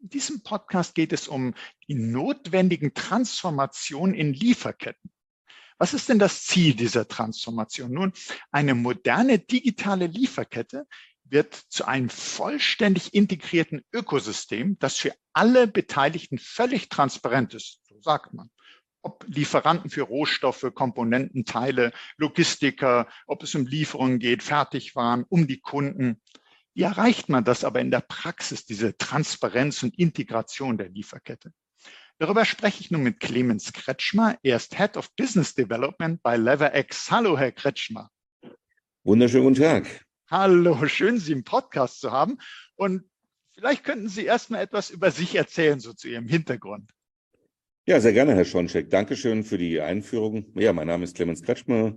In diesem Podcast geht es um die notwendigen Transformationen in Lieferketten. Was ist denn das Ziel dieser Transformation? Nun, eine moderne digitale Lieferkette wird zu einem vollständig integrierten Ökosystem, das für alle Beteiligten völlig transparent ist, so sagt man. Ob Lieferanten für Rohstoffe, Komponenten, Teile, Logistiker, ob es um Lieferungen geht, Fertigwaren, um die Kunden. Wie erreicht man das aber in der Praxis, diese Transparenz und Integration der Lieferkette? Darüber spreche ich nun mit Clemens Kretschmer. Er ist Head of Business Development bei LeverX. Hallo, Herr Kretschmer. Wunderschönen guten Tag. Hallo, schön, Sie im Podcast zu haben. Und vielleicht könnten Sie erst mal etwas über sich erzählen, so zu Ihrem Hintergrund. Ja, sehr gerne, Herr Schoncheck. Dankeschön für die Einführung. Ja, mein Name ist Clemens Kretschmer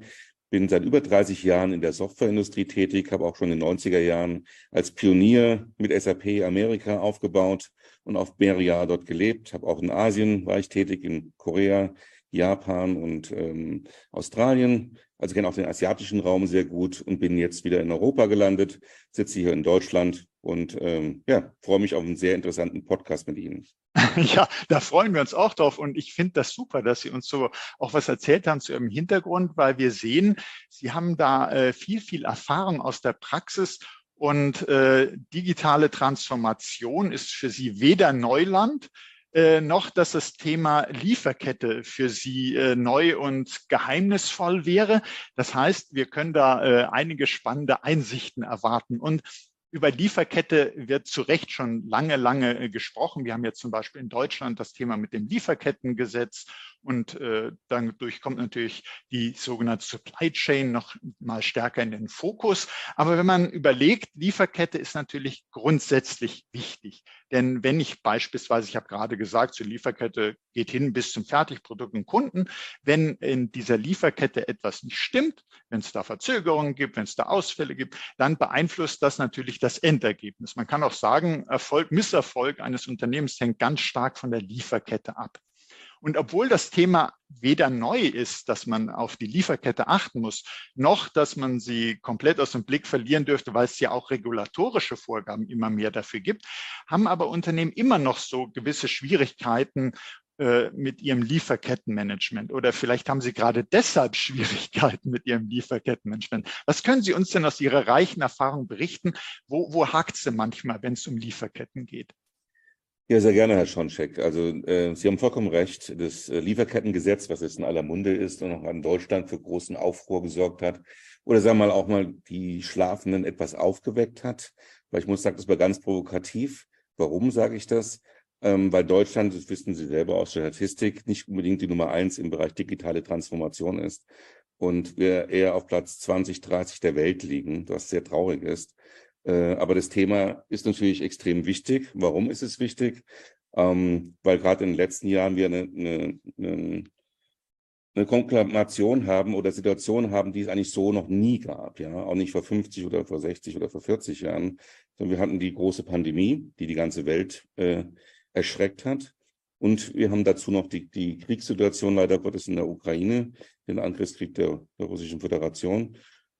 bin seit über 30 Jahren in der Softwareindustrie tätig, habe auch schon in den 90er Jahren als Pionier mit SAP Amerika aufgebaut und auf mehrere Jahre dort gelebt. Habe auch in Asien war ich tätig, in Korea, Japan und ähm, Australien. Also kenne auch den asiatischen Raum sehr gut und bin jetzt wieder in Europa gelandet, sitze hier in Deutschland und ähm, ja, freue mich auf einen sehr interessanten Podcast mit Ihnen. Ja, da freuen wir uns auch drauf. Und ich finde das super, dass Sie uns so auch was erzählt haben zu Ihrem Hintergrund, weil wir sehen, Sie haben da äh, viel, viel Erfahrung aus der Praxis. Und äh, digitale Transformation ist für Sie weder Neuland, äh, noch, dass das Thema Lieferkette für Sie äh, neu und geheimnisvoll wäre. Das heißt, wir können da äh, einige spannende Einsichten erwarten. Und über Lieferkette wird zu Recht schon lange, lange äh, gesprochen. Wir haben jetzt zum Beispiel in Deutschland das Thema mit dem Lieferkettengesetz und äh, dadurch kommt natürlich die sogenannte Supply Chain noch mal stärker in den Fokus. Aber wenn man überlegt, Lieferkette ist natürlich grundsätzlich wichtig. Denn wenn ich beispielsweise, ich habe gerade gesagt, zur Lieferkette geht hin bis zum Fertigprodukt und Kunden, wenn in dieser Lieferkette etwas nicht stimmt, wenn es da Verzögerungen gibt, wenn es da Ausfälle gibt, dann beeinflusst das natürlich das Endergebnis. Man kann auch sagen, Erfolg, Misserfolg eines Unternehmens hängt ganz stark von der Lieferkette ab. Und obwohl das Thema weder neu ist, dass man auf die Lieferkette achten muss, noch dass man sie komplett aus dem Blick verlieren dürfte, weil es ja auch regulatorische Vorgaben immer mehr dafür gibt, haben aber Unternehmen immer noch so gewisse Schwierigkeiten äh, mit ihrem Lieferkettenmanagement oder vielleicht haben Sie gerade deshalb Schwierigkeiten mit Ihrem Lieferkettenmanagement. Was können Sie uns denn aus Ihrer reichen Erfahrung berichten? Wo, wo hakt es manchmal, wenn es um Lieferketten geht? Ja, sehr gerne, Herr Schoncheck. Also äh, Sie haben vollkommen recht. Das äh, Lieferkettengesetz, was jetzt in aller Munde ist und auch in Deutschland für großen Aufruhr gesorgt hat, oder sagen wir mal auch mal die Schlafenden etwas aufgeweckt hat. Weil ich muss sagen, das war ganz provokativ. Warum sage ich das? Ähm, weil Deutschland, das wissen Sie selber aus der Statistik, nicht unbedingt die Nummer eins im Bereich digitale Transformation ist und wir eher auf Platz 20, 30 der Welt liegen, was sehr traurig ist. Äh, aber das Thema ist natürlich extrem wichtig. Warum ist es wichtig? Ähm, weil gerade in den letzten Jahren wir eine, eine, eine, eine Konklamation haben oder Situation haben, die es eigentlich so noch nie gab. Ja, auch nicht vor 50 oder vor 60 oder vor 40 Jahren, sondern wir hatten die große Pandemie, die die ganze Welt äh, erschreckt hat. Und wir haben dazu noch die, die Kriegssituation leider Gottes in der Ukraine, den Angriffskrieg der, der Russischen Föderation.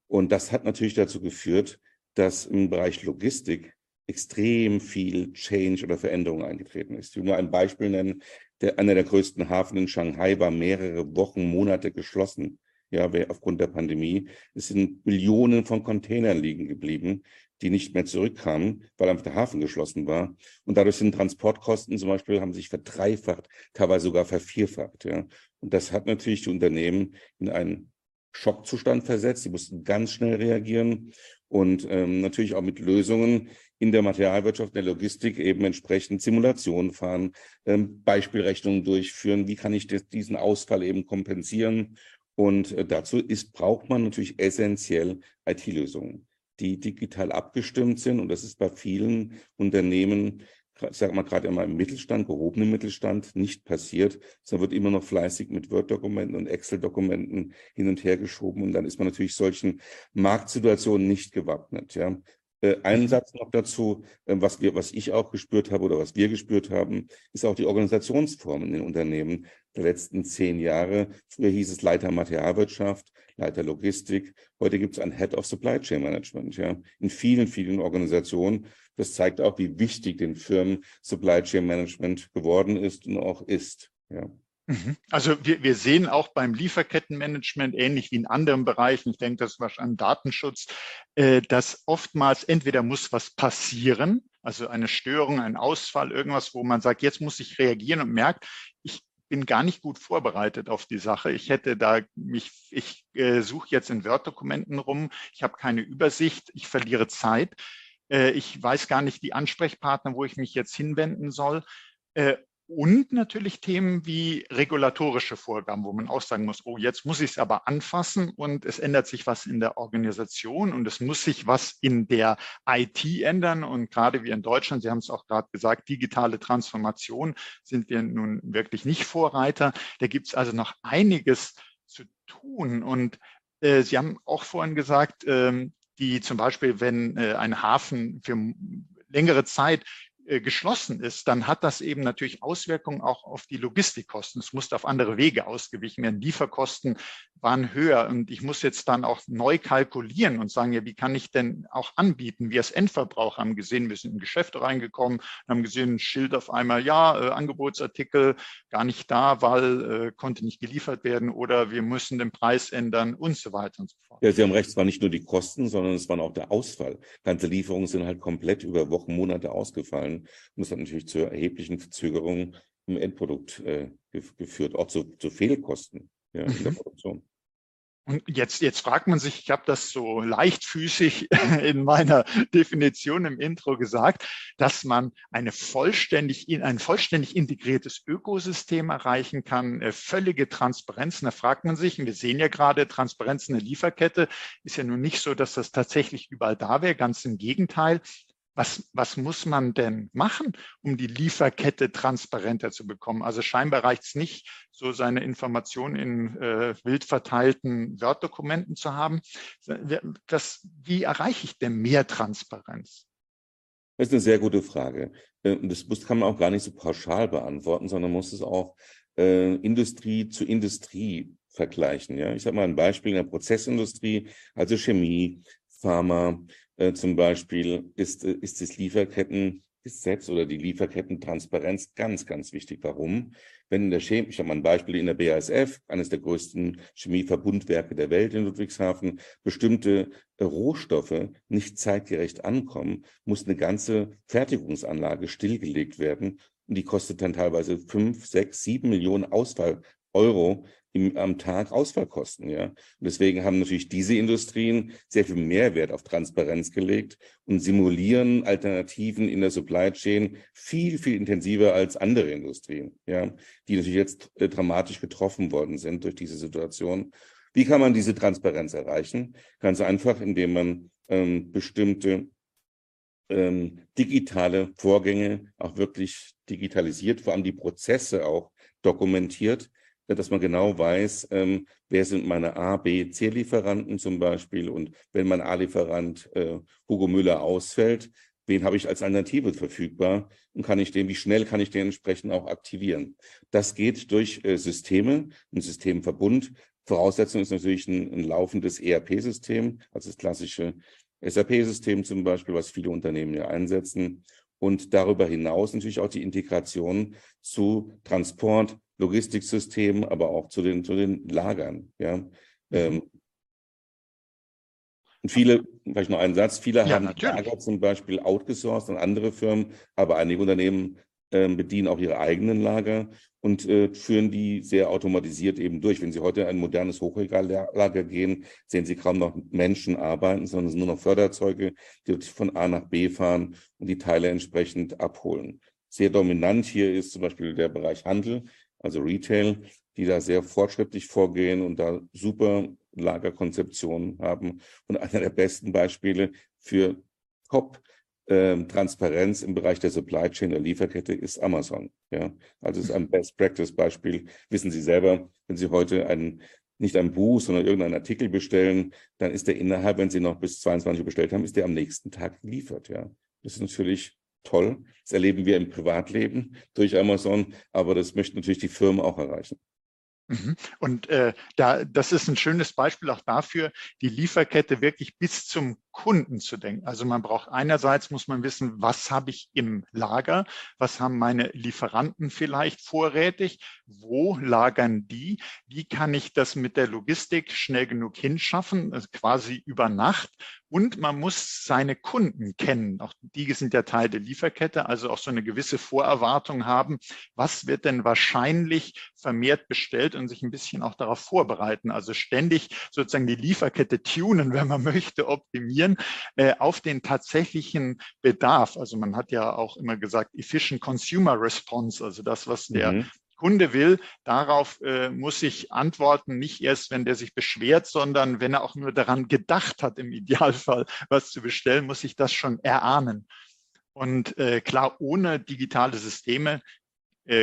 Und das hat natürlich dazu geführt, dass im Bereich Logistik extrem viel Change oder Veränderung eingetreten ist. Ich will nur ein Beispiel nennen. Der, einer der größten Hafen in Shanghai war mehrere Wochen, Monate geschlossen. Ja, aufgrund der Pandemie. Es sind Millionen von Containern liegen geblieben, die nicht mehr zurückkamen, weil einfach der Hafen geschlossen war. Und dadurch sind Transportkosten zum Beispiel, haben sich verdreifacht, teilweise sogar vervierfacht. Ja. Und das hat natürlich die Unternehmen in einen Schockzustand versetzt. Sie mussten ganz schnell reagieren und ähm, natürlich auch mit Lösungen in der Materialwirtschaft, in der Logistik eben entsprechend Simulationen fahren, ähm, Beispielrechnungen durchführen, wie kann ich das, diesen Ausfall eben kompensieren. Und äh, dazu ist, braucht man natürlich essentiell IT-Lösungen, die digital abgestimmt sind. Und das ist bei vielen Unternehmen ich sage mal gerade immer im Mittelstand, gehobenen Mittelstand, nicht passiert, sondern wird immer noch fleißig mit Word-Dokumenten und Excel-Dokumenten hin und her geschoben und dann ist man natürlich solchen Marktsituationen nicht gewappnet. Ja. Äh, einen Satz noch dazu, äh, was, wir, was ich auch gespürt habe oder was wir gespürt haben, ist auch die Organisationsform in den Unternehmen der letzten zehn Jahre. Früher hieß es Leiter Materialwirtschaft, Leiter Logistik. Heute gibt es ein Head of Supply Chain Management. Ja, in vielen, vielen Organisationen. Das zeigt auch, wie wichtig den Firmen Supply Chain Management geworden ist und auch ist. Ja. Mhm. Also wir, wir sehen auch beim Lieferkettenmanagement, ähnlich wie in anderen Bereichen, ich denke, das war an Datenschutz, äh, dass oftmals entweder muss was passieren, also eine Störung, ein Ausfall, irgendwas, wo man sagt, jetzt muss ich reagieren und merkt, ich bin gar nicht gut vorbereitet auf die Sache. Ich hätte da mich, ich äh, suche jetzt in Word-Dokumenten rum, ich habe keine Übersicht, ich verliere Zeit, äh, ich weiß gar nicht die Ansprechpartner, wo ich mich jetzt hinwenden soll. Äh, und natürlich Themen wie regulatorische Vorgaben, wo man auch sagen muss, oh, jetzt muss ich es aber anfassen und es ändert sich was in der Organisation und es muss sich was in der IT ändern. Und gerade wir in Deutschland, Sie haben es auch gerade gesagt, digitale Transformation sind wir nun wirklich nicht Vorreiter. Da gibt es also noch einiges zu tun. Und äh, Sie haben auch vorhin gesagt, ähm, die zum Beispiel, wenn äh, ein Hafen für längere Zeit geschlossen ist, dann hat das eben natürlich Auswirkungen auch auf die Logistikkosten. Es musste auf andere Wege ausgewichen werden. Lieferkosten waren höher und ich muss jetzt dann auch neu kalkulieren und sagen, ja, wie kann ich denn auch anbieten? Wir als Endverbraucher haben gesehen, wir sind in Geschäfte reingekommen, haben gesehen, ein Schild auf einmal, ja, äh, Angebotsartikel gar nicht da, weil äh, konnte nicht geliefert werden oder wir müssen den Preis ändern und so weiter und so fort. Ja, Sie haben recht, es waren nicht nur die Kosten, sondern es war auch der Ausfall. Ganze Lieferungen sind halt komplett über Wochen, Monate ausgefallen. Und das hat natürlich zu erheblichen Verzögerungen im Endprodukt äh, geführt, auch zu, zu Fehlkosten ja, in der mhm. Produktion. Und jetzt, jetzt fragt man sich, ich habe das so leichtfüßig in meiner Definition im Intro gesagt, dass man eine vollständig, ein vollständig integriertes Ökosystem erreichen kann, äh, völlige Transparenz. Und da fragt man sich, und wir sehen ja gerade, Transparenz in der Lieferkette ist ja nun nicht so, dass das tatsächlich überall da wäre, ganz im Gegenteil was, was muss man denn machen, um die Lieferkette transparenter zu bekommen? Also scheinbar reicht es nicht, so seine Informationen in äh, wild verteilten Word-Dokumenten zu haben. Das, wie erreiche ich denn mehr Transparenz? Das ist eine sehr gute Frage. Äh, das kann man auch gar nicht so pauschal beantworten, sondern muss es auch äh, Industrie zu Industrie vergleichen. Ja? Ich sage mal ein Beispiel in der Prozessindustrie, also Chemie, Pharma, äh, zum Beispiel ist, äh, ist das Lieferkettengesetz oder die Lieferkettentransparenz ganz, ganz wichtig. Warum? Wenn in der Chemie, ich habe mal ein Beispiel in der BASF, eines der größten Chemieverbundwerke der Welt in Ludwigshafen, bestimmte äh, Rohstoffe nicht zeitgerecht ankommen, muss eine ganze Fertigungsanlage stillgelegt werden und die kostet dann teilweise fünf, sechs, sieben Millionen Ausfall Euro im, am Tag Ausfallkosten. Ja? Und deswegen haben natürlich diese Industrien sehr viel Mehrwert auf Transparenz gelegt und simulieren Alternativen in der Supply Chain viel, viel intensiver als andere Industrien, ja? die natürlich jetzt äh, dramatisch getroffen worden sind durch diese Situation. Wie kann man diese Transparenz erreichen? Ganz einfach, indem man ähm, bestimmte ähm, digitale Vorgänge auch wirklich digitalisiert, vor allem die Prozesse auch dokumentiert, dass man genau weiß, ähm, wer sind meine A, B, C-Lieferanten zum Beispiel und wenn mein A-Lieferant äh, Hugo Müller ausfällt, wen habe ich als Alternative verfügbar und kann ich den, wie schnell kann ich den entsprechend auch aktivieren. Das geht durch äh, Systeme, ein Systemverbund. Voraussetzung ist natürlich ein, ein laufendes ERP-System, also das klassische SAP-System zum Beispiel, was viele Unternehmen ja einsetzen. Und darüber hinaus natürlich auch die Integration zu Transport, Logistiksystem, aber auch zu den, zu den Lagern. Ja. Mhm. Ähm, und viele, vielleicht noch einen Satz, viele ja, haben natürlich. Lager zum Beispiel outgesourced an andere Firmen, aber einige Unternehmen äh, bedienen auch ihre eigenen Lager und äh, führen die sehr automatisiert eben durch. Wenn Sie heute in ein modernes Hochregallager gehen, sehen Sie kaum noch Menschen arbeiten, sondern es sind nur noch Förderzeuge, die von A nach B fahren und die Teile entsprechend abholen. Sehr dominant hier ist zum Beispiel der Bereich Handel also Retail, die da sehr fortschrittlich vorgehen und da super Lagerkonzeptionen haben. Und einer der besten Beispiele für Top ähm, Transparenz im Bereich der Supply Chain der Lieferkette ist Amazon. Ja, also es ist ein Best Practice Beispiel. Wissen Sie selber, wenn Sie heute einen nicht ein Buch, sondern irgendeinen Artikel bestellen, dann ist der innerhalb, wenn Sie noch bis 22 Uhr bestellt haben, ist der am nächsten Tag geliefert. Ja, das ist natürlich toll. Das erleben wir im Privatleben durch Amazon, aber das möchten natürlich die Firmen auch erreichen. Mhm. Und äh, da, das ist ein schönes Beispiel auch dafür, die Lieferkette wirklich bis zum Kunden zu denken. Also man braucht einerseits muss man wissen, was habe ich im Lager, was haben meine Lieferanten vielleicht vorrätig, wo lagern die, wie kann ich das mit der Logistik schnell genug hinschaffen, also quasi über Nacht. Und man muss seine Kunden kennen. Auch die sind ja Teil der Lieferkette, also auch so eine gewisse Vorerwartung haben, was wird denn wahrscheinlich vermehrt bestellt und sich ein bisschen auch darauf vorbereiten. Also ständig sozusagen die Lieferkette tunen, wenn man möchte, optimieren äh, auf den tatsächlichen Bedarf. Also man hat ja auch immer gesagt, efficient consumer response, also das, was der mhm. Kunde will, darauf äh, muss ich antworten, nicht erst, wenn der sich beschwert, sondern wenn er auch nur daran gedacht hat, im Idealfall was zu bestellen, muss ich das schon erahnen. Und äh, klar, ohne digitale Systeme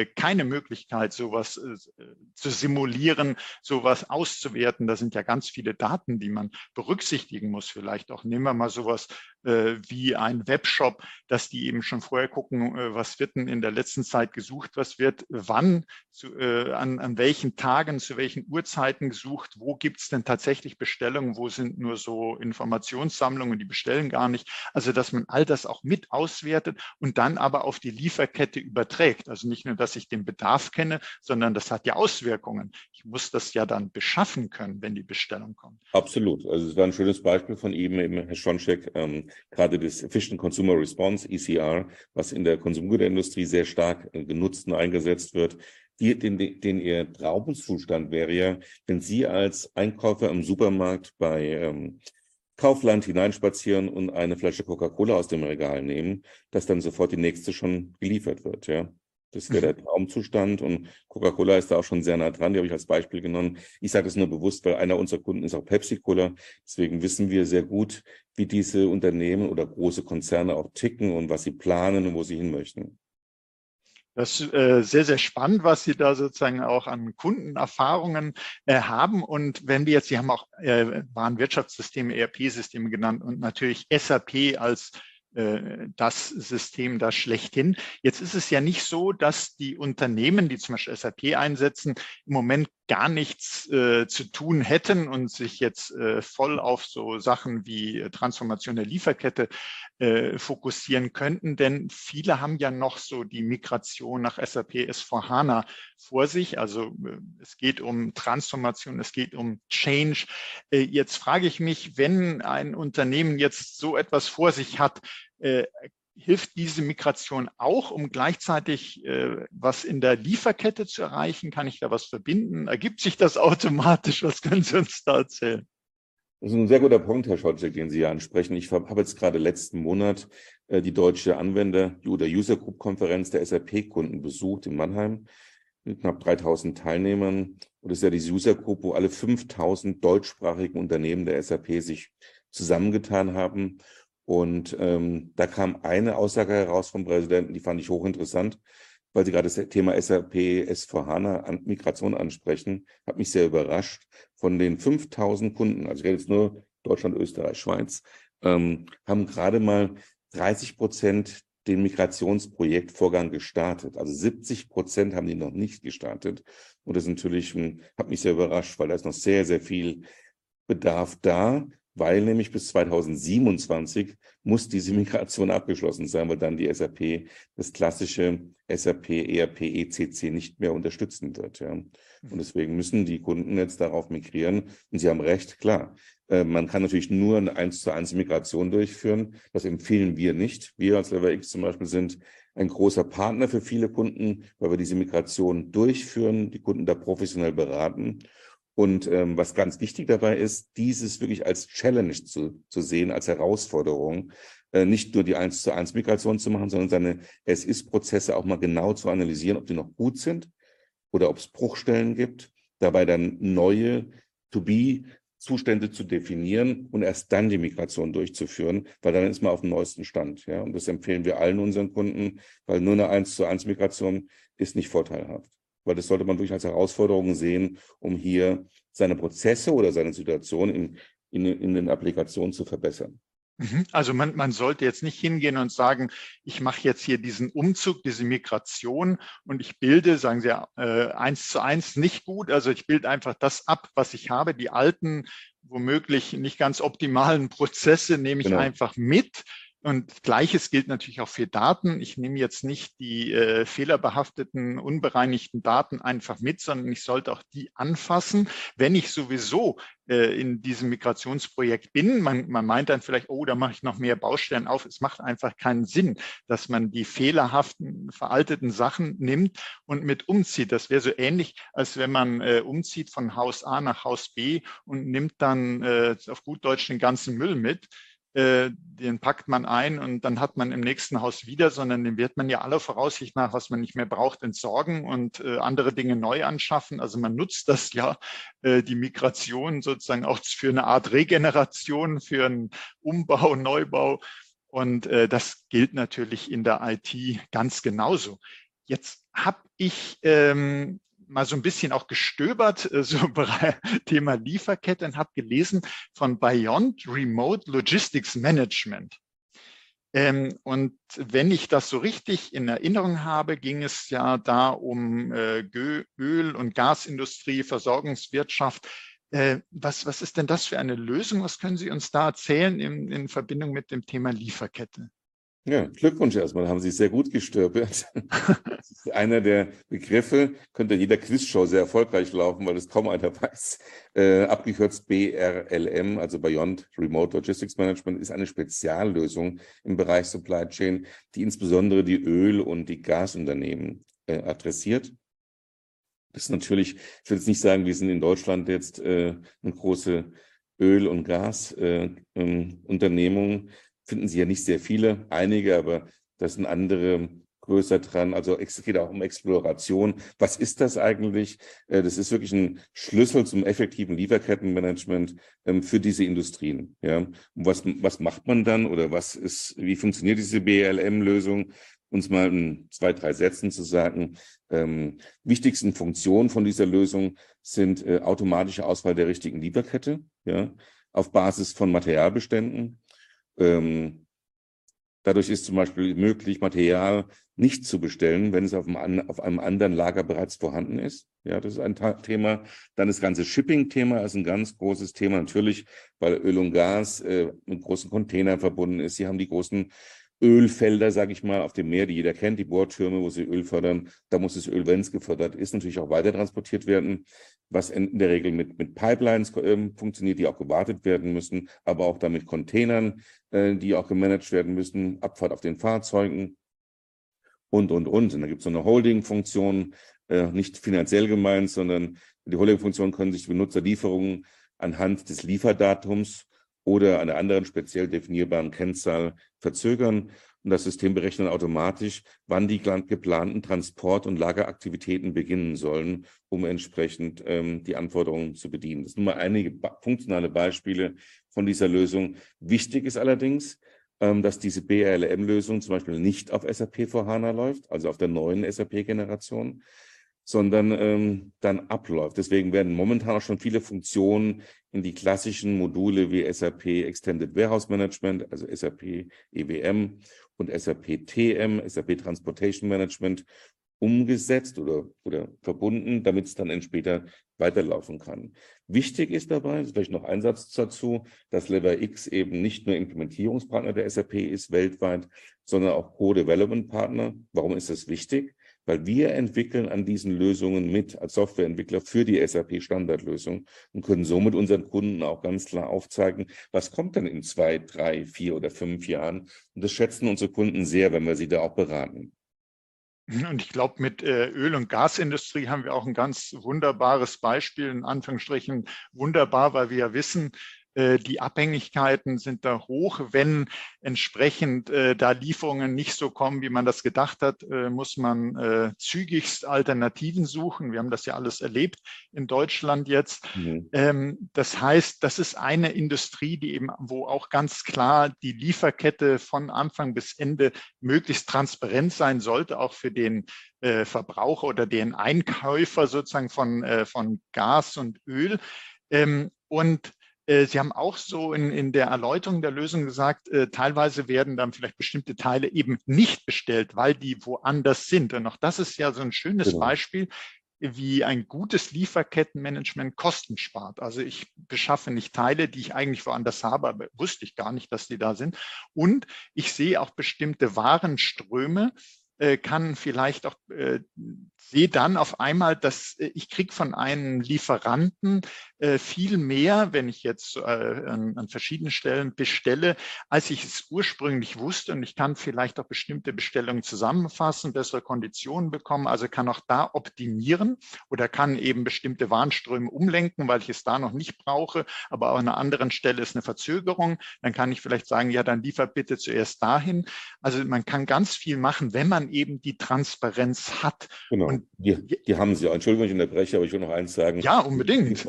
keine Möglichkeit, sowas äh, zu simulieren, sowas auszuwerten. Da sind ja ganz viele Daten, die man berücksichtigen muss. Vielleicht auch nehmen wir mal sowas äh, wie ein Webshop, dass die eben schon vorher gucken, was wird denn in der letzten Zeit gesucht, was wird wann, zu, an, an welchen Tagen, zu welchen Uhrzeiten gesucht, wo gibt es denn tatsächlich Bestellungen, wo sind nur so Informationssammlungen, die bestellen gar nicht. Also dass man all das auch mit auswertet und dann aber auf die Lieferkette überträgt. Also nicht nur, dass ich den Bedarf kenne, sondern das hat ja Auswirkungen. Ich muss das ja dann beschaffen können, wenn die Bestellung kommt. Absolut. Also es war ein schönes Beispiel von eben, eben Herr Schoncheck, ähm, gerade das Efficient Consumer Response, ECR, was in der Konsumgüterindustrie sehr stark äh, genutzt und eingesetzt wird. Die, den, den ihr Traumzustand wäre ja, wenn Sie als Einkäufer im Supermarkt bei ähm, Kaufland hineinspazieren und eine Flasche Coca-Cola aus dem Regal nehmen, dass dann sofort die nächste schon geliefert wird, ja. Das wäre der Traumzustand und Coca-Cola ist da auch schon sehr nah dran. Die habe ich als Beispiel genommen. Ich sage das nur bewusst, weil einer unserer Kunden ist auch Pepsi-Cola. Deswegen wissen wir sehr gut, wie diese Unternehmen oder große Konzerne auch ticken und was sie planen und wo sie hin möchten. Das ist äh, sehr, sehr spannend, was Sie da sozusagen auch an Kundenerfahrungen äh, haben. Und wenn wir jetzt, Sie haben auch äh, Warenwirtschaftssysteme, ERP-Systeme genannt und natürlich SAP als das System da schlechthin. Jetzt ist es ja nicht so, dass die Unternehmen, die zum Beispiel SAP einsetzen, im Moment gar nichts äh, zu tun hätten und sich jetzt äh, voll auf so Sachen wie Transformation der Lieferkette äh, fokussieren könnten. Denn viele haben ja noch so die Migration nach SAP S4HANA vor sich. Also äh, es geht um Transformation, es geht um Change. Äh, jetzt frage ich mich, wenn ein Unternehmen jetzt so etwas vor sich hat, äh, hilft diese Migration auch, um gleichzeitig äh, was in der Lieferkette zu erreichen? Kann ich da was verbinden? Ergibt sich das automatisch? Was können Sie uns da erzählen? Das ist ein sehr guter Punkt, Herr Schotzek, den Sie hier ansprechen. Ich habe jetzt gerade letzten Monat äh, die deutsche Anwender- oder User Group Konferenz der SAP-Kunden besucht in Mannheim mit knapp 3000 Teilnehmern. Und das ist ja diese User Group, wo alle 5000 deutschsprachigen Unternehmen der SAP sich zusammengetan haben und ähm, da kam eine Aussage heraus vom Präsidenten, die fand ich hochinteressant, weil Sie gerade das Thema SAP S4HANA an Migration ansprechen, hat mich sehr überrascht. Von den 5000 Kunden, also ich rede jetzt nur Deutschland, Österreich, Schweiz, ähm, haben gerade mal 30 Prozent den Migrationsprojektvorgang gestartet. Also 70 Prozent haben die noch nicht gestartet. Und das natürlich hm, hat mich sehr überrascht, weil da ist noch sehr, sehr viel Bedarf da weil nämlich bis 2027 muss diese Migration abgeschlossen sein, weil dann die SAP das klassische SAP ERP ECC nicht mehr unterstützen wird. Ja. Und deswegen müssen die Kunden jetzt darauf migrieren. Und Sie haben recht, klar. Äh, man kann natürlich nur eine 1 zu 1 Migration durchführen. Das empfehlen wir nicht. Wir als Lever X zum Beispiel sind ein großer Partner für viele Kunden, weil wir diese Migration durchführen, die Kunden da professionell beraten und ähm, was ganz wichtig dabei ist, dieses wirklich als Challenge zu, zu sehen, als Herausforderung, äh, nicht nur die 1 zu 1 Migration zu machen, sondern seine Es-Ist-Prozesse auch mal genau zu analysieren, ob die noch gut sind oder ob es Bruchstellen gibt, dabei dann neue To-Be Zustände zu definieren und erst dann die Migration durchzuführen, weil dann ist man auf dem neuesten Stand. Ja? Und das empfehlen wir allen unseren Kunden, weil nur eine 1 zu 1 Migration ist nicht vorteilhaft. Weil das sollte man durchaus als Herausforderung sehen, um hier seine Prozesse oder seine Situation in, in, in den Applikationen zu verbessern. Mhm. Also man, man sollte jetzt nicht hingehen und sagen, ich mache jetzt hier diesen Umzug, diese Migration und ich bilde, sagen Sie ja, äh, eins zu eins nicht gut. Also ich bilde einfach das ab, was ich habe. Die alten, womöglich nicht ganz optimalen Prozesse nehme ich genau. einfach mit und gleiches gilt natürlich auch für Daten. Ich nehme jetzt nicht die äh, fehlerbehafteten, unbereinigten Daten einfach mit, sondern ich sollte auch die anfassen, wenn ich sowieso äh, in diesem Migrationsprojekt bin. Man, man meint dann vielleicht, oh, da mache ich noch mehr Baustellen auf. Es macht einfach keinen Sinn, dass man die fehlerhaften, veralteten Sachen nimmt und mit umzieht. Das wäre so ähnlich, als wenn man äh, umzieht von Haus A nach Haus B und nimmt dann äh, auf gut Deutsch den ganzen Müll mit äh, den packt man ein und dann hat man im nächsten Haus wieder, sondern den wird man ja aller Voraussicht nach, was man nicht mehr braucht, entsorgen und äh, andere Dinge neu anschaffen. Also man nutzt das ja, äh, die Migration sozusagen auch für eine Art Regeneration, für einen Umbau, Neubau. Und äh, das gilt natürlich in der IT ganz genauso. Jetzt habe ich ähm, mal so ein bisschen auch gestöbert, äh, so Thema Lieferkette und habe gelesen von Beyond Remote Logistics Management. Ähm, und wenn ich das so richtig in Erinnerung habe, ging es ja da um äh, Öl- und Gasindustrie, Versorgungswirtschaft. Äh, was, was ist denn das für eine Lösung? Was können Sie uns da erzählen in, in Verbindung mit dem Thema Lieferkette? Ja, Glückwunsch erstmal, haben Sie sehr gut gestürpelt. Das ist einer der Begriffe, könnte in jeder Quizshow sehr erfolgreich laufen, weil es kaum einer weiß. Äh, abgekürzt BRLM, also Beyond Remote Logistics Management, ist eine Speziallösung im Bereich Supply Chain, die insbesondere die Öl- und die Gasunternehmen äh, adressiert. Das ist natürlich, ich will jetzt nicht sagen, wir sind in Deutschland jetzt äh, eine große Öl- und Gasunternehmung. Ähm, finden Sie ja nicht sehr viele, einige, aber das sind andere größer dran. Also es geht auch um Exploration. Was ist das eigentlich? Äh, das ist wirklich ein Schlüssel zum effektiven Lieferkettenmanagement ähm, für diese Industrien. Ja, und was, was macht man dann oder was ist, wie funktioniert diese BLM-Lösung? Uns mal in zwei, drei Sätzen zu sagen. Ähm, wichtigsten Funktionen von dieser Lösung sind äh, automatische Auswahl der richtigen Lieferkette, ja, auf Basis von Materialbeständen, ähm, dadurch ist zum Beispiel möglich, Material nicht zu bestellen, wenn es auf einem, auf einem anderen Lager bereits vorhanden ist. Ja, das ist ein Thema. Dann das ganze Shipping-Thema ist ein ganz großes Thema. Natürlich, weil Öl und Gas äh, mit großen Containern verbunden ist. Sie haben die großen Ölfelder, sage ich mal, auf dem Meer, die jeder kennt, die Bohrtürme, wo sie Öl fördern. Da muss das Öl, wenn es gefördert ist, natürlich auch weiter transportiert werden, was in der Regel mit, mit Pipelines äh, funktioniert, die auch gewartet werden müssen, aber auch damit Containern, äh, die auch gemanagt werden müssen, Abfahrt auf den Fahrzeugen und, und, und. Und da gibt es so eine Holding-Funktion, äh, nicht finanziell gemeint, sondern die Holding-Funktion können sich Benutzerlieferungen anhand des Lieferdatums oder einer anderen speziell definierbaren Kennzahl verzögern. Und das System berechnet automatisch, wann die geplanten Transport- und Lageraktivitäten beginnen sollen, um entsprechend ähm, die Anforderungen zu bedienen. Das sind nur mal einige funktionale Beispiele von dieser Lösung. Wichtig ist allerdings, ähm, dass diese BRLM-Lösung zum Beispiel nicht auf SAP vor HANA läuft, also auf der neuen SAP-Generation, sondern ähm, dann abläuft. Deswegen werden momentan auch schon viele Funktionen in die klassischen Module wie SAP Extended Warehouse Management, also SAP EWM und SAP TM, SAP Transportation Management umgesetzt oder, oder verbunden, damit es dann später weiterlaufen kann. Wichtig ist dabei, vielleicht noch ein Satz dazu, dass Lever X eben nicht nur Implementierungspartner der SAP ist weltweit, sondern auch Co-Development Partner. Warum ist das wichtig? Weil wir entwickeln an diesen Lösungen mit als Softwareentwickler für die SAP Standardlösung und können somit unseren Kunden auch ganz klar aufzeigen, was kommt denn in zwei, drei, vier oder fünf Jahren. Und das schätzen unsere Kunden sehr, wenn wir sie da auch beraten. Und ich glaube, mit äh, Öl- und Gasindustrie haben wir auch ein ganz wunderbares Beispiel, in Anführungsstrichen wunderbar, weil wir ja wissen, die Abhängigkeiten sind da hoch. Wenn entsprechend äh, da Lieferungen nicht so kommen, wie man das gedacht hat, äh, muss man äh, zügigst Alternativen suchen. Wir haben das ja alles erlebt in Deutschland jetzt. Mhm. Ähm, das heißt, das ist eine Industrie, die eben, wo auch ganz klar die Lieferkette von Anfang bis Ende möglichst transparent sein sollte, auch für den äh, Verbraucher oder den Einkäufer sozusagen von, äh, von Gas und Öl. Ähm, und äh, Sie haben auch so in, in der Erläuterung der Lösung gesagt, äh, teilweise werden dann vielleicht bestimmte Teile eben nicht bestellt, weil die woanders sind. Und auch das ist ja so ein schönes genau. Beispiel, wie ein gutes Lieferkettenmanagement Kosten spart. Also ich beschaffe nicht Teile, die ich eigentlich woanders habe, aber wusste ich gar nicht, dass die da sind. Und ich sehe auch bestimmte Warenströme, äh, kann vielleicht auch äh, sehe dann auf einmal, dass äh, ich kriege von einem Lieferanten äh, viel mehr, wenn ich jetzt äh, an, an, verschiedenen Stellen bestelle, als ich es ursprünglich wusste. Und ich kann vielleicht auch bestimmte Bestellungen zusammenfassen, bessere Konditionen bekommen, also kann auch da optimieren oder kann eben bestimmte Warnströme umlenken, weil ich es da noch nicht brauche, aber auch an einer anderen Stelle ist eine Verzögerung. Dann kann ich vielleicht sagen, ja, dann liefer bitte zuerst dahin. Also man kann ganz viel machen, wenn man eben die Transparenz hat. Genau. Und die, die haben sie. Entschuldigung, ich unterbreche, aber ich will noch eins sagen. Ja, unbedingt.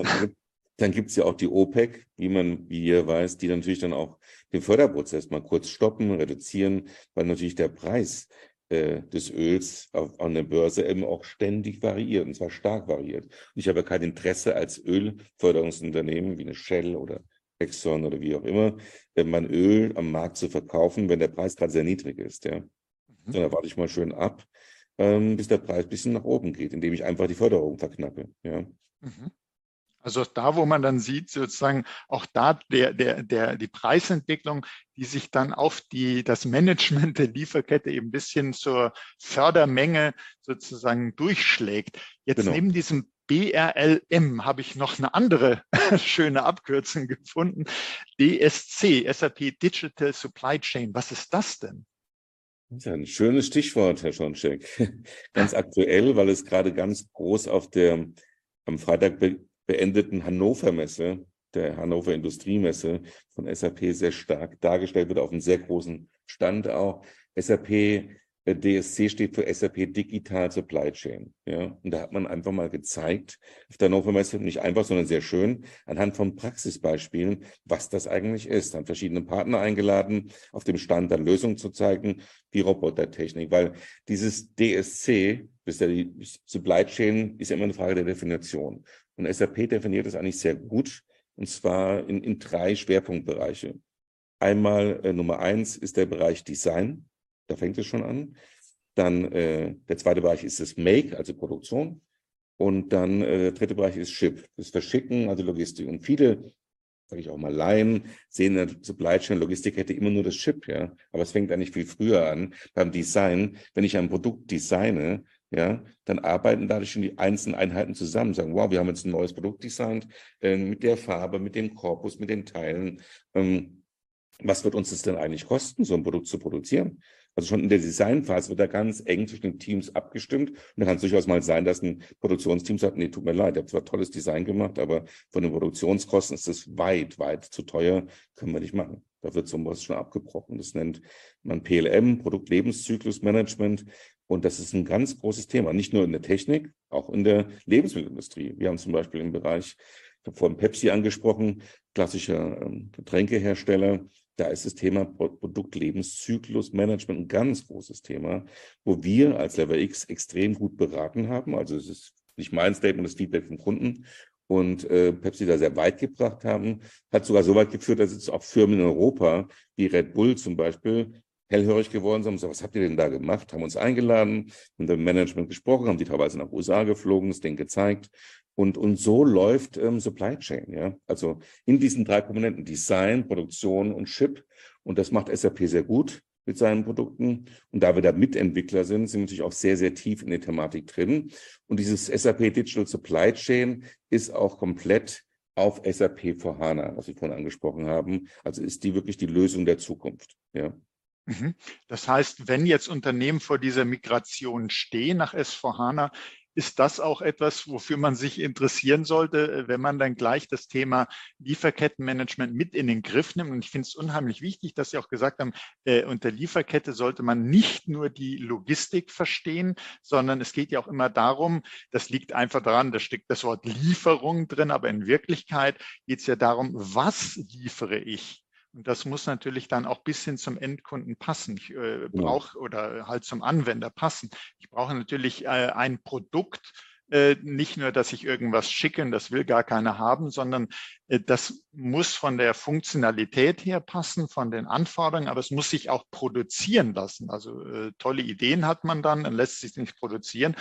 Dann gibt es ja auch die OPEC, wie man, wie ihr weiß, die natürlich dann auch den Förderprozess mal kurz stoppen, reduzieren, weil natürlich der Preis äh, des Öls auf, an der Börse eben auch ständig variiert, und zwar stark variiert. Und ich habe kein Interesse als Ölförderungsunternehmen wie eine Shell oder Exxon oder wie auch immer, mein Öl am Markt zu verkaufen, wenn der Preis gerade sehr niedrig ist. Ja. Mhm. Dann warte ich mal schön ab, ähm, bis der Preis ein bisschen nach oben geht, indem ich einfach die Förderung verknappe. Ja. Mhm. Also da, wo man dann sieht, sozusagen auch da der, der, der, die Preisentwicklung, die sich dann auf die, das Management der Lieferkette eben ein bisschen zur Fördermenge sozusagen durchschlägt. Jetzt genau. neben diesem BRLM habe ich noch eine andere schöne Abkürzung gefunden. DSC, SAP Digital Supply Chain. Was ist das denn? Das ist ein schönes Stichwort, Herr Schoncheck. Ganz aktuell, weil es gerade ganz groß auf der am Freitag be beendeten Hannover Messe, der Hannover Industriemesse von SAP sehr stark dargestellt wird, auf einem sehr großen Stand auch. SAP DSC steht für SAP Digital Supply Chain. Ja, und da hat man einfach mal gezeigt, auf der Hannover Messe, nicht einfach, sondern sehr schön, anhand von Praxisbeispielen, was das eigentlich ist. Dann verschiedene Partner eingeladen, auf dem Stand dann Lösungen zu zeigen, wie Robotertechnik, weil dieses DSC, das ist ja die Supply Chain, ist ja immer eine Frage der Definition. Und SAP definiert das eigentlich sehr gut, und zwar in, in drei Schwerpunktbereiche. Einmal äh, Nummer eins ist der Bereich Design. Da fängt es schon an. Dann äh, der zweite Bereich ist das Make, also Produktion. Und dann äh, der dritte Bereich ist Ship, das Verschicken, also Logistik. Und viele, sage ich auch mal, Laien, sehen in der Supply Chain Logistik hätte immer nur das Ship, ja. Aber es fängt eigentlich viel früher an beim Design. Wenn ich ein Produkt designe, ja, dann arbeiten dadurch schon die einzelnen Einheiten zusammen, sagen, wow, wir haben jetzt ein neues Produkt designt äh, mit der Farbe, mit dem Korpus, mit den Teilen. Ähm, was wird uns das denn eigentlich kosten, so ein Produkt zu produzieren? Also schon in der Designphase wird da ganz eng zwischen den Teams abgestimmt. Und da kann es durchaus mal sein, dass ein Produktionsteam sagt, nee, tut mir leid, ihr habt zwar tolles Design gemacht, aber von den Produktionskosten ist das weit, weit zu teuer, können wir nicht machen. Da wird sowas schon abgebrochen. Das nennt man PLM, Produktlebenszyklusmanagement. Und das ist ein ganz großes Thema, nicht nur in der Technik, auch in der Lebensmittelindustrie. Wir haben zum Beispiel im Bereich, ich habe vorhin Pepsi angesprochen, klassischer ähm, Getränkehersteller, da ist das Thema Produktlebenszyklusmanagement ein ganz großes Thema, wo wir als Lever X extrem gut beraten haben. Also es ist nicht mein Statement, das Feedback vom Kunden und äh, Pepsi da sehr weit gebracht haben. Hat sogar so weit geführt, dass jetzt auch Firmen in Europa, wie Red Bull zum Beispiel, hellhörig geworden sind und gesagt, was habt ihr denn da gemacht? Haben uns eingeladen, mit dem Management gesprochen, haben die teilweise nach USA geflogen, das Ding gezeigt und, und so läuft ähm, Supply Chain, ja. Also in diesen drei Komponenten Design, Produktion und Chip. Und das macht SAP sehr gut mit seinen Produkten. Und da wir da Mitentwickler sind, sind wir natürlich auch sehr, sehr tief in der Thematik drin. Und dieses SAP Digital Supply Chain ist auch komplett auf SAP for HANA, was wir vorhin angesprochen haben. Also ist die wirklich die Lösung der Zukunft, ja. Mhm. Das heißt, wenn jetzt Unternehmen vor dieser Migration stehen nach S4HANA, ist das auch etwas, wofür man sich interessieren sollte, äh, wenn man dann gleich das Thema Lieferkettenmanagement mit in den Griff nimmt. Und ich finde es unheimlich wichtig, dass Sie auch gesagt haben, äh, unter Lieferkette sollte man nicht nur die Logistik verstehen, sondern es geht ja auch immer darum, das liegt einfach daran, da steckt das Wort Lieferung drin, aber in Wirklichkeit geht es ja darum, was liefere ich? Und das muss natürlich dann auch bis hin zum Endkunden passen. Ich äh, brauche oder halt zum Anwender passen. Ich brauche natürlich äh, ein Produkt, äh, nicht nur, dass ich irgendwas schicke, das will gar keiner haben, sondern äh, das muss von der Funktionalität her passen, von den Anforderungen, aber es muss sich auch produzieren lassen. Also äh, tolle Ideen hat man dann, dann lässt sich nicht produzieren.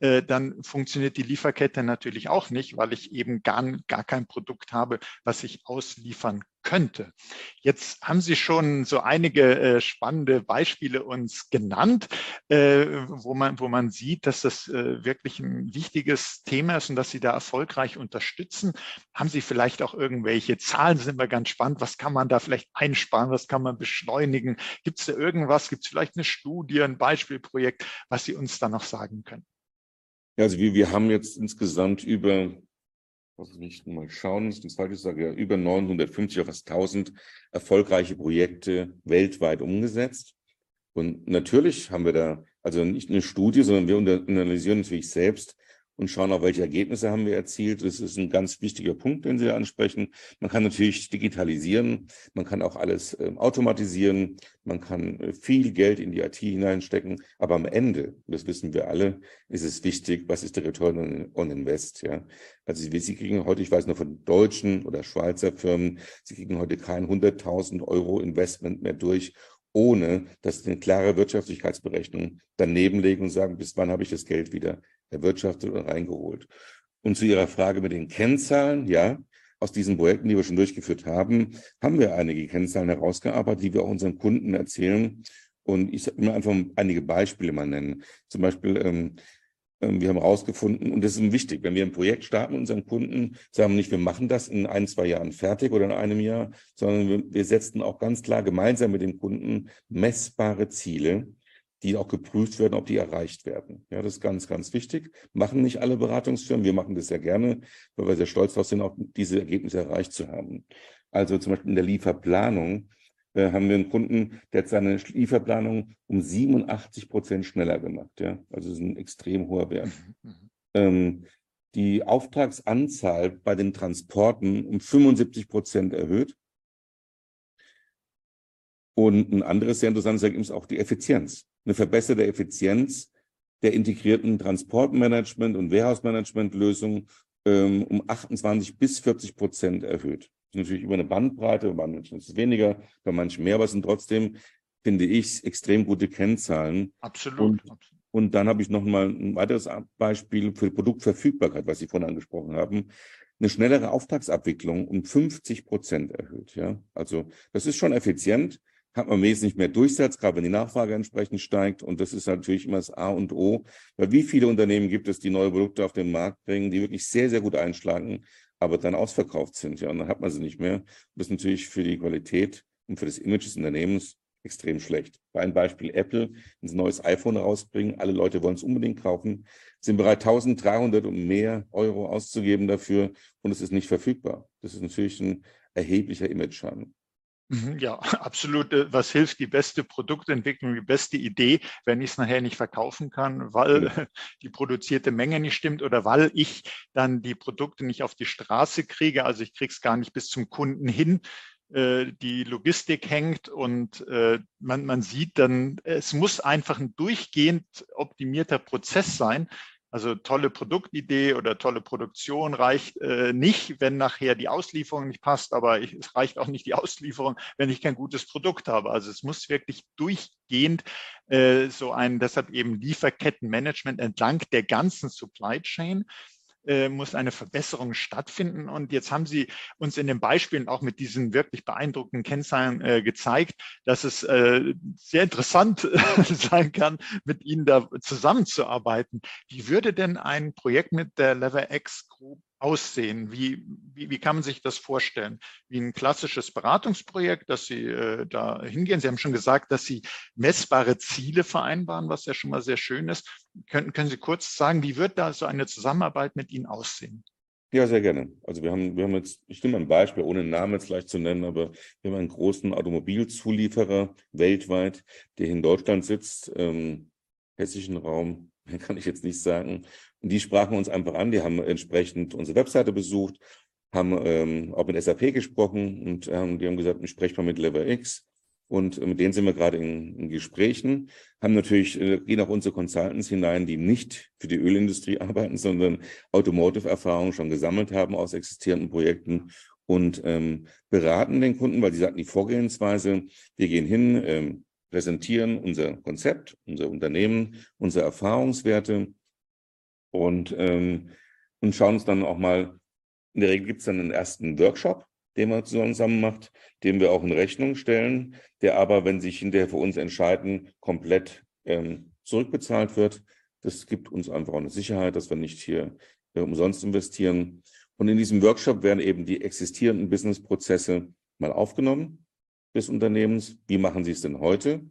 Äh, dann funktioniert die Lieferkette natürlich auch nicht, weil ich eben gar, gar kein Produkt habe, was ich ausliefern könnte. Jetzt haben Sie schon so einige äh, spannende Beispiele uns genannt, äh, wo, man, wo man sieht, dass das äh, wirklich ein wichtiges Thema ist und dass Sie da erfolgreich unterstützen. Haben Sie vielleicht auch irgendwelche Zahlen, sind wir ganz spannend, was kann man da vielleicht einsparen, was kann man beschleunigen? Gibt es da irgendwas, gibt es vielleicht eine Studie, ein Beispielprojekt, was Sie uns da noch sagen können? Ja, also wir, wir haben jetzt insgesamt über, was ich mal schauen, das ist das falsche sage, ja, über 950 auf fast 1000 erfolgreiche Projekte weltweit umgesetzt. Und natürlich haben wir da, also nicht eine Studie, sondern wir analysieren natürlich selbst, und schauen auch, welche Ergebnisse haben wir erzielt. Das ist ein ganz wichtiger Punkt, den Sie ansprechen. Man kann natürlich digitalisieren, man kann auch alles äh, automatisieren, man kann äh, viel Geld in die IT hineinstecken, aber am Ende, das wissen wir alle, ist es wichtig, was ist der Return on Invest. Ja? Also Sie kriegen heute, ich weiß nur von deutschen oder Schweizer Firmen, Sie kriegen heute kein 100.000 Euro Investment mehr durch, ohne dass sie eine klare Wirtschaftlichkeitsberechnung daneben legen und sagen, bis wann habe ich das Geld wieder erwirtschaftet und reingeholt. Und zu Ihrer Frage mit den Kennzahlen, ja, aus diesen Projekten, die wir schon durchgeführt haben, haben wir einige Kennzahlen herausgearbeitet, die wir auch unseren Kunden erzählen. Und ich will einfach einige Beispiele mal nennen. Zum Beispiel, ähm, wir haben herausgefunden, und das ist wichtig, wenn wir ein Projekt starten mit unseren Kunden, sagen wir nicht, wir machen das in ein, zwei Jahren fertig oder in einem Jahr, sondern wir, wir setzen auch ganz klar gemeinsam mit dem Kunden messbare Ziele, die auch geprüft werden, ob die erreicht werden. Ja, das ist ganz, ganz wichtig. Machen nicht alle Beratungsfirmen. Wir machen das sehr gerne, weil wir sehr stolz darauf sind, auch diese Ergebnisse erreicht zu haben. Also zum Beispiel in der Lieferplanung äh, haben wir einen Kunden, der hat seine Lieferplanung um 87 Prozent schneller gemacht. Ja, also das ist ein extrem hoher Wert. Mhm, mhm. Ähm, die Auftragsanzahl bei den Transporten um 75 Prozent erhöht. Und ein anderes sehr interessantes Ergebnis ist auch die Effizienz eine verbesserte Effizienz der integrierten Transportmanagement- und Warehouse-Management-Lösung ähm, um 28 bis 40 Prozent erhöht. Natürlich über eine Bandbreite, bei manchen ist es weniger, bei manchen mehr, aber es sind trotzdem, finde ich, extrem gute Kennzahlen. Absolut. Und, und dann habe ich noch mal ein weiteres Beispiel für Produktverfügbarkeit, was Sie vorhin angesprochen haben eine schnellere Auftragsabwicklung um 50 Prozent erhöht. Ja, also das ist schon effizient hat man wesentlich mehr Durchsatz, gerade wenn die Nachfrage entsprechend steigt. Und das ist natürlich immer das A und O. Weil wie viele Unternehmen gibt es, die neue Produkte auf den Markt bringen, die wirklich sehr, sehr gut einschlagen, aber dann ausverkauft sind. Ja, und dann hat man sie nicht mehr. Das ist natürlich für die Qualität und für das Image des Unternehmens extrem schlecht. Bei einem Beispiel Apple, wenn ein neues iPhone rausbringen, alle Leute wollen es unbedingt kaufen, sind bereit, 1300 und mehr Euro auszugeben dafür und es ist nicht verfügbar. Das ist natürlich ein erheblicher Image-Schaden. Mhm, ja, absolut. Äh, was hilft die beste Produktentwicklung, die beste Idee, wenn ich es nachher nicht verkaufen kann, weil ja. die produzierte Menge nicht stimmt oder weil ich dann die Produkte nicht auf die Straße kriege, also ich kriege es gar nicht bis zum Kunden hin, äh, die Logistik hängt und äh, man, man sieht dann, es muss einfach ein durchgehend optimierter Prozess sein, also tolle Produktidee oder tolle Produktion reicht äh, nicht, wenn nachher die Auslieferung nicht passt, aber ich, es reicht auch nicht die Auslieferung, wenn ich kein gutes Produkt habe. Also es muss wirklich durchgehend äh, so ein, deshalb eben Lieferkettenmanagement entlang der ganzen Supply Chain äh, muss eine Verbesserung stattfinden. Und jetzt haben Sie uns in den Beispielen auch mit diesen wirklich beeindruckenden Kennzahlen äh, gezeigt, dass es äh, sehr interessant sein kann, mit Ihnen da zusammenzuarbeiten. Wie würde denn ein Projekt mit der Lever X Group aussehen? Wie, wie, wie, kann man sich das vorstellen? Wie ein klassisches Beratungsprojekt, dass Sie äh, da hingehen. Sie haben schon gesagt, dass Sie messbare Ziele vereinbaren, was ja schon mal sehr schön ist. Können, können Sie kurz sagen, wie wird da so eine Zusammenarbeit mit Ihnen aussehen? Ja, sehr gerne. Also wir haben, wir haben jetzt, ich nehme ein Beispiel, ohne einen Namen jetzt gleich zu nennen, aber wir haben einen großen Automobilzulieferer weltweit, der in Deutschland sitzt, ähm, hessischen Raum, kann ich jetzt nicht sagen. Und die sprachen uns einfach an, die haben entsprechend unsere Webseite besucht, haben ähm, auch mit SAP gesprochen und ähm, die haben gesagt, ich spreche mal mit Lever X. Und mit denen sind wir gerade in, in Gesprächen, haben natürlich, äh, gehen auch unsere Consultants hinein, die nicht für die Ölindustrie arbeiten, sondern Automotive-Erfahrung schon gesammelt haben aus existierenden Projekten und ähm, beraten den Kunden, weil sie sagten, die Vorgehensweise, wir gehen hin, ähm, präsentieren unser Konzept, unser Unternehmen, unsere Erfahrungswerte und, ähm, und schauen uns dann auch mal, in der Regel gibt es dann einen ersten Workshop, den man zusammen macht, den wir auch in Rechnung stellen, der aber, wenn sich hinterher für uns entscheiden, komplett ähm, zurückbezahlt wird. Das gibt uns einfach auch eine Sicherheit, dass wir nicht hier äh, umsonst investieren. Und in diesem Workshop werden eben die existierenden Businessprozesse mal aufgenommen des Unternehmens. Wie machen Sie es denn heute?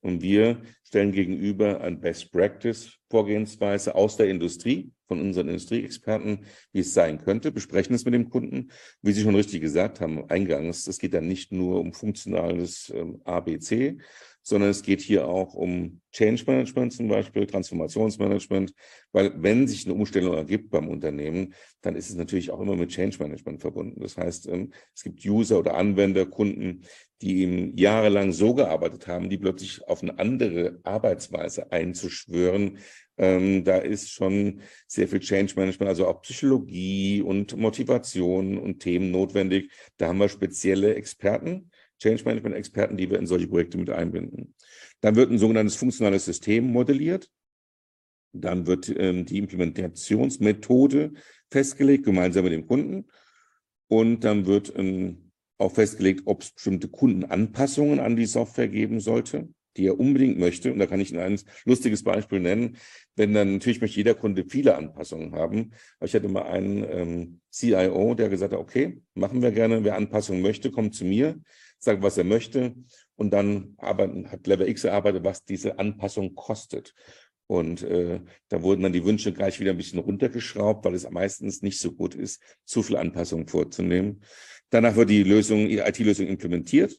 Und wir stellen gegenüber ein Best Practice Vorgehensweise aus der Industrie, von unseren Industrieexperten, wie es sein könnte, besprechen es mit dem Kunden. Wie Sie schon richtig gesagt haben, eingangs, es geht dann nicht nur um funktionales ähm, ABC, sondern es geht hier auch um Change Management zum Beispiel, Transformationsmanagement, weil wenn sich eine Umstellung ergibt beim Unternehmen, dann ist es natürlich auch immer mit Change Management verbunden. Das heißt, ähm, es gibt User oder Anwender, Kunden, die eben jahrelang so gearbeitet haben, die plötzlich auf eine andere Arbeitsweise einzuschwören, ähm, da ist schon sehr viel Change Management, also auch Psychologie und Motivation und Themen notwendig. Da haben wir spezielle Experten, Change Management Experten, die wir in solche Projekte mit einbinden. Dann wird ein sogenanntes funktionales System modelliert. Dann wird ähm, die Implementationsmethode festgelegt, gemeinsam mit dem Kunden. Und dann wird ähm, auch festgelegt, ob es bestimmte Kundenanpassungen an die Software geben sollte die er unbedingt möchte. Und da kann ich Ihnen ein lustiges Beispiel nennen. Wenn dann natürlich möchte jeder Kunde viele Anpassungen haben. Aber ich hatte mal einen ähm, CIO, der gesagt hat, okay, machen wir gerne. Wer Anpassungen möchte, kommt zu mir, sagt, was er möchte. Und dann arbeiten, hat Level X erarbeitet, was diese Anpassung kostet. Und äh, da wurden dann die Wünsche gleich wieder ein bisschen runtergeschraubt, weil es meistens nicht so gut ist, zu viel Anpassungen vorzunehmen. Danach wird die Lösung, die IT-Lösung implementiert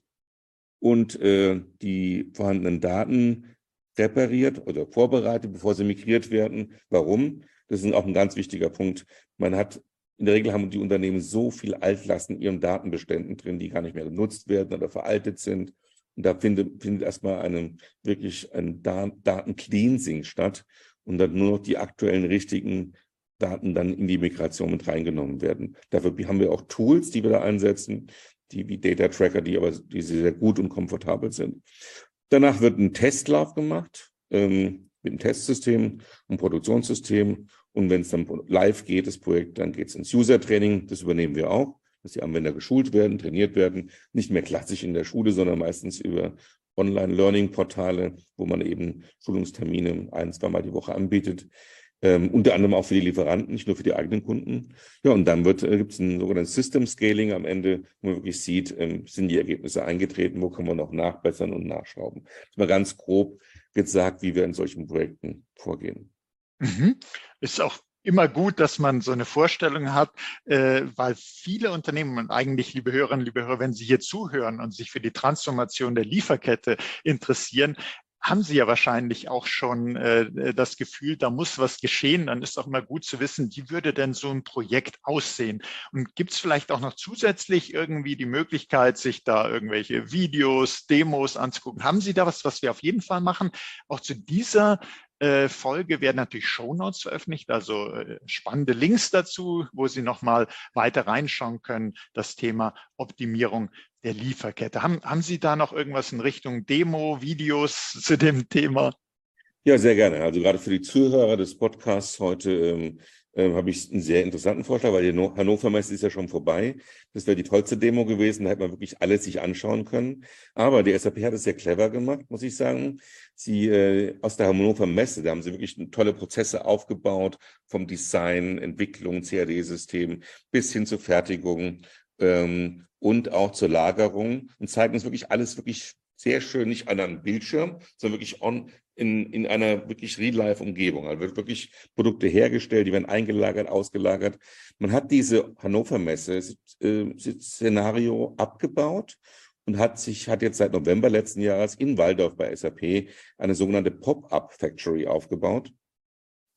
und äh, die vorhandenen Daten repariert oder vorbereitet, bevor sie migriert werden. Warum? Das ist auch ein ganz wichtiger Punkt. Man hat in der Regel haben die Unternehmen so viel Altlasten in ihren Datenbeständen drin, die gar nicht mehr genutzt werden oder veraltet sind. Und da findet, findet erstmal eine, wirklich ein Daten-Cleansing statt und dann nur noch die aktuellen richtigen Daten dann in die Migration mit reingenommen werden. Dafür haben wir auch Tools, die wir da einsetzen, die wie Data Tracker, die aber die sehr gut und komfortabel sind. Danach wird ein Testlauf gemacht ähm, mit einem Testsystem und Produktionssystem. Und wenn es dann live geht, das Projekt, dann geht es ins User-Training. Das übernehmen wir auch, dass die Anwender geschult werden, trainiert werden. Nicht mehr klassisch in der Schule, sondern meistens über Online-Learning-Portale, wo man eben Schulungstermine ein, zweimal die Woche anbietet. Ähm, unter anderem auch für die Lieferanten, nicht nur für die eigenen Kunden. Ja, und dann wird, äh, gibt es ein sogenanntes System Scaling am Ende, wo man wirklich sieht, ähm, sind die Ergebnisse eingetreten, wo kann man noch nachbessern und nachschrauben. Das ist mal ganz grob gesagt, wie wir in solchen Projekten vorgehen. Mhm. Ist auch immer gut, dass man so eine Vorstellung hat, äh, weil viele Unternehmen und eigentlich, liebe Hörerinnen, liebe Hörer, wenn Sie hier zuhören und sich für die Transformation der Lieferkette interessieren, haben Sie ja wahrscheinlich auch schon äh, das Gefühl, da muss was geschehen. Dann ist auch mal gut zu wissen, wie würde denn so ein Projekt aussehen? Und gibt es vielleicht auch noch zusätzlich irgendwie die Möglichkeit, sich da irgendwelche Videos, Demos anzugucken? Haben Sie da was, was wir auf jeden Fall machen? Auch zu dieser äh, Folge werden natürlich Shownotes veröffentlicht, also äh, spannende Links dazu, wo Sie nochmal weiter reinschauen können, das Thema Optimierung der Lieferkette. Haben, haben Sie da noch irgendwas in Richtung Demo, Videos zu dem Thema? Ja, sehr gerne. Also gerade für die Zuhörer des Podcasts heute, ähm, äh, habe ich einen sehr interessanten Vorschlag, weil die Hannover Messe ist ja schon vorbei. Das wäre die tollste Demo gewesen, da hätte man wirklich alles sich anschauen können. Aber die SAP hat es sehr clever gemacht, muss ich sagen. Sie äh, aus der Hannover Messe, da haben sie wirklich tolle Prozesse aufgebaut, vom Design, Entwicklung, CAD-System bis hin zur Fertigung ähm, und auch zur Lagerung und zeigen uns wirklich alles wirklich sehr schön, nicht an einem Bildschirm, sondern wirklich on, in, in einer wirklich Real-Life-Umgebung. Also wird wirklich Produkte hergestellt, die werden eingelagert, ausgelagert. Man hat diese Hannover Messe äh, Szenario abgebaut und hat sich, hat jetzt seit November letzten Jahres in Waldorf bei SAP eine sogenannte Pop-up Factory aufgebaut,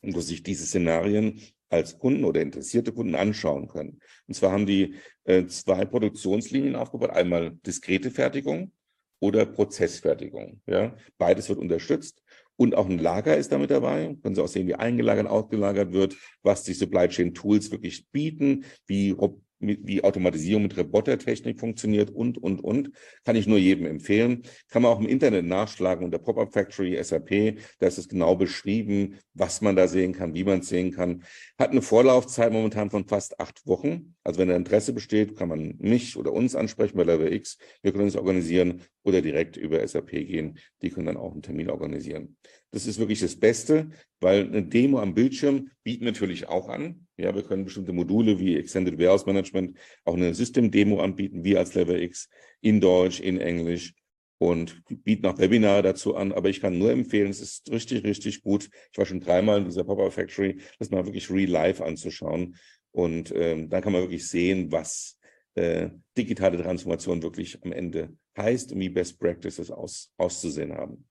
wo sich diese Szenarien als Kunden oder interessierte Kunden anschauen können. Und zwar haben die äh, zwei Produktionslinien aufgebaut. Einmal diskrete Fertigung oder Prozessfertigung. Ja, beides wird unterstützt. Und auch ein Lager ist damit dabei. Können Sie auch sehen, wie eingelagert, ausgelagert wird, was die Supply Chain Tools wirklich bieten, wie wie Automatisierung mit Robotertechnik funktioniert und, und, und. Kann ich nur jedem empfehlen. Kann man auch im Internet nachschlagen unter Pop-Up Factory SAP. Da ist es genau beschrieben, was man da sehen kann, wie man es sehen kann. Hat eine Vorlaufzeit momentan von fast acht Wochen. Also wenn da Interesse besteht, kann man mich oder uns ansprechen bei Level X. Wir können uns organisieren oder direkt über SAP gehen. Die können dann auch einen Termin organisieren. Das ist wirklich das Beste, weil eine Demo am Bildschirm bieten natürlich auch an. Ja, wir können bestimmte Module wie Extended Warehouse Management auch eine System-Demo anbieten, wir als Level X in Deutsch, in Englisch und bieten auch Webinare dazu an. Aber ich kann nur empfehlen, es ist richtig, richtig gut. Ich war schon dreimal in dieser Pop-Up Factory, das mal wirklich real life anzuschauen. Und ähm, dann kann man wirklich sehen, was äh, digitale Transformation wirklich am Ende heißt und wie Best Practices aus, auszusehen haben.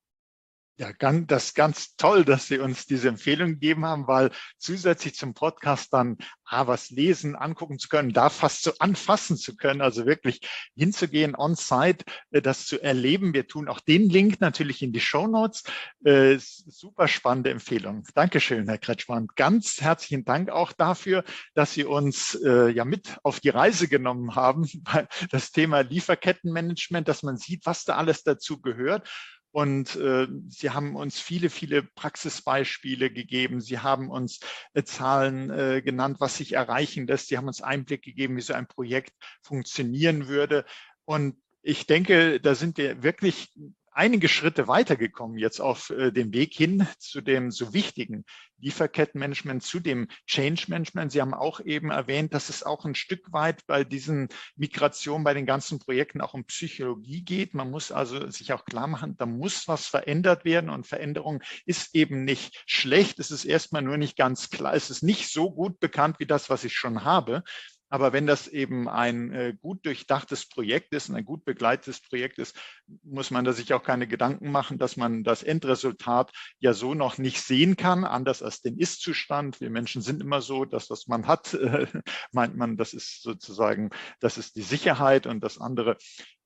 Ja, ganz, das ist ganz toll, dass Sie uns diese Empfehlung gegeben haben, weil zusätzlich zum Podcast dann ah, was lesen, angucken zu können, da fast so anfassen zu können, also wirklich hinzugehen, on-site, äh, das zu erleben. Wir tun auch den Link natürlich in die Show Notes. Äh, super spannende Empfehlung. Dankeschön, Herr Kretschmann. Ganz herzlichen Dank auch dafür, dass Sie uns äh, ja mit auf die Reise genommen haben, das Thema Lieferkettenmanagement, dass man sieht, was da alles dazu gehört und äh, Sie haben uns viele, viele Praxisbeispiele gegeben. Sie haben uns äh, Zahlen äh, genannt, was sich erreichen lässt. Sie haben uns Einblick gegeben, wie so ein Projekt funktionieren würde. Und ich denke, da sind wir wirklich einige Schritte weitergekommen jetzt auf äh, dem Weg hin zu dem so wichtigen Lieferkettenmanagement, zu dem Change Management. Sie haben auch eben erwähnt, dass es auch ein Stück weit bei diesen Migrationen, bei den ganzen Projekten auch um Psychologie geht. Man muss also sich auch klar machen, da muss was verändert werden und Veränderung ist eben nicht schlecht. Es ist erstmal nur nicht ganz klar. Es ist nicht so gut bekannt wie das, was ich schon habe. Aber wenn das eben ein äh, gut durchdachtes Projekt ist und ein gut begleitetes Projekt ist, muss man da sich auch keine Gedanken machen, dass man das Endresultat ja so noch nicht sehen kann, anders als den Ist-Zustand. Wir Menschen sind immer so, dass was man hat, meint man, das ist sozusagen, das ist die Sicherheit und das andere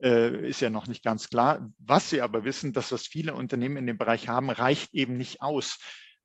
äh, ist ja noch nicht ganz klar. Was Sie aber wissen, dass was viele Unternehmen in dem Bereich haben, reicht eben nicht aus.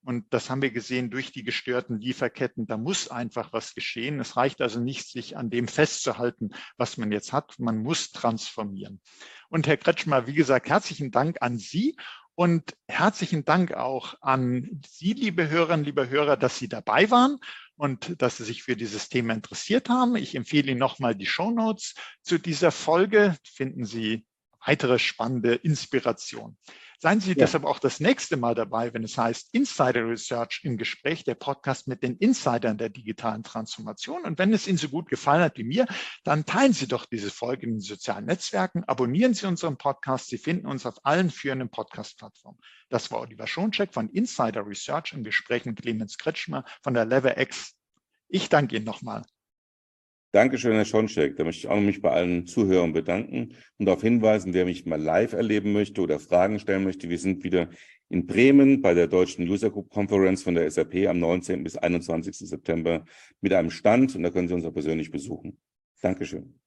Und das haben wir gesehen durch die gestörten Lieferketten. Da muss einfach was geschehen. Es reicht also nicht, sich an dem festzuhalten, was man jetzt hat. Man muss transformieren. Und Herr Kretschmer, wie gesagt, herzlichen Dank an Sie und herzlichen Dank auch an Sie, liebe Hörerinnen, liebe Hörer, dass Sie dabei waren und dass Sie sich für dieses Thema interessiert haben. Ich empfehle Ihnen nochmal die Show Notes zu dieser Folge. Finden Sie weitere spannende Inspiration. Seien Sie ja. deshalb auch das nächste Mal dabei, wenn es heißt Insider Research im Gespräch, der Podcast mit den Insidern der digitalen Transformation. Und wenn es Ihnen so gut gefallen hat wie mir, dann teilen Sie doch diese Folge in den sozialen Netzwerken, abonnieren Sie unseren Podcast. Sie finden uns auf allen führenden Podcast-Plattformen. Das war Oliver Schoncheck von Insider Research im Gespräch mit Clemens Kretschmer von der Lever X. Ich danke Ihnen nochmal. Dankeschön, Herr Schoncheck. Da möchte ich auch mich bei allen Zuhörern bedanken und darauf hinweisen, wer mich mal live erleben möchte oder Fragen stellen möchte. Wir sind wieder in Bremen bei der Deutschen User Group Conference von der SAP am 19. bis 21. September mit einem Stand und da können Sie uns auch persönlich besuchen. Dankeschön.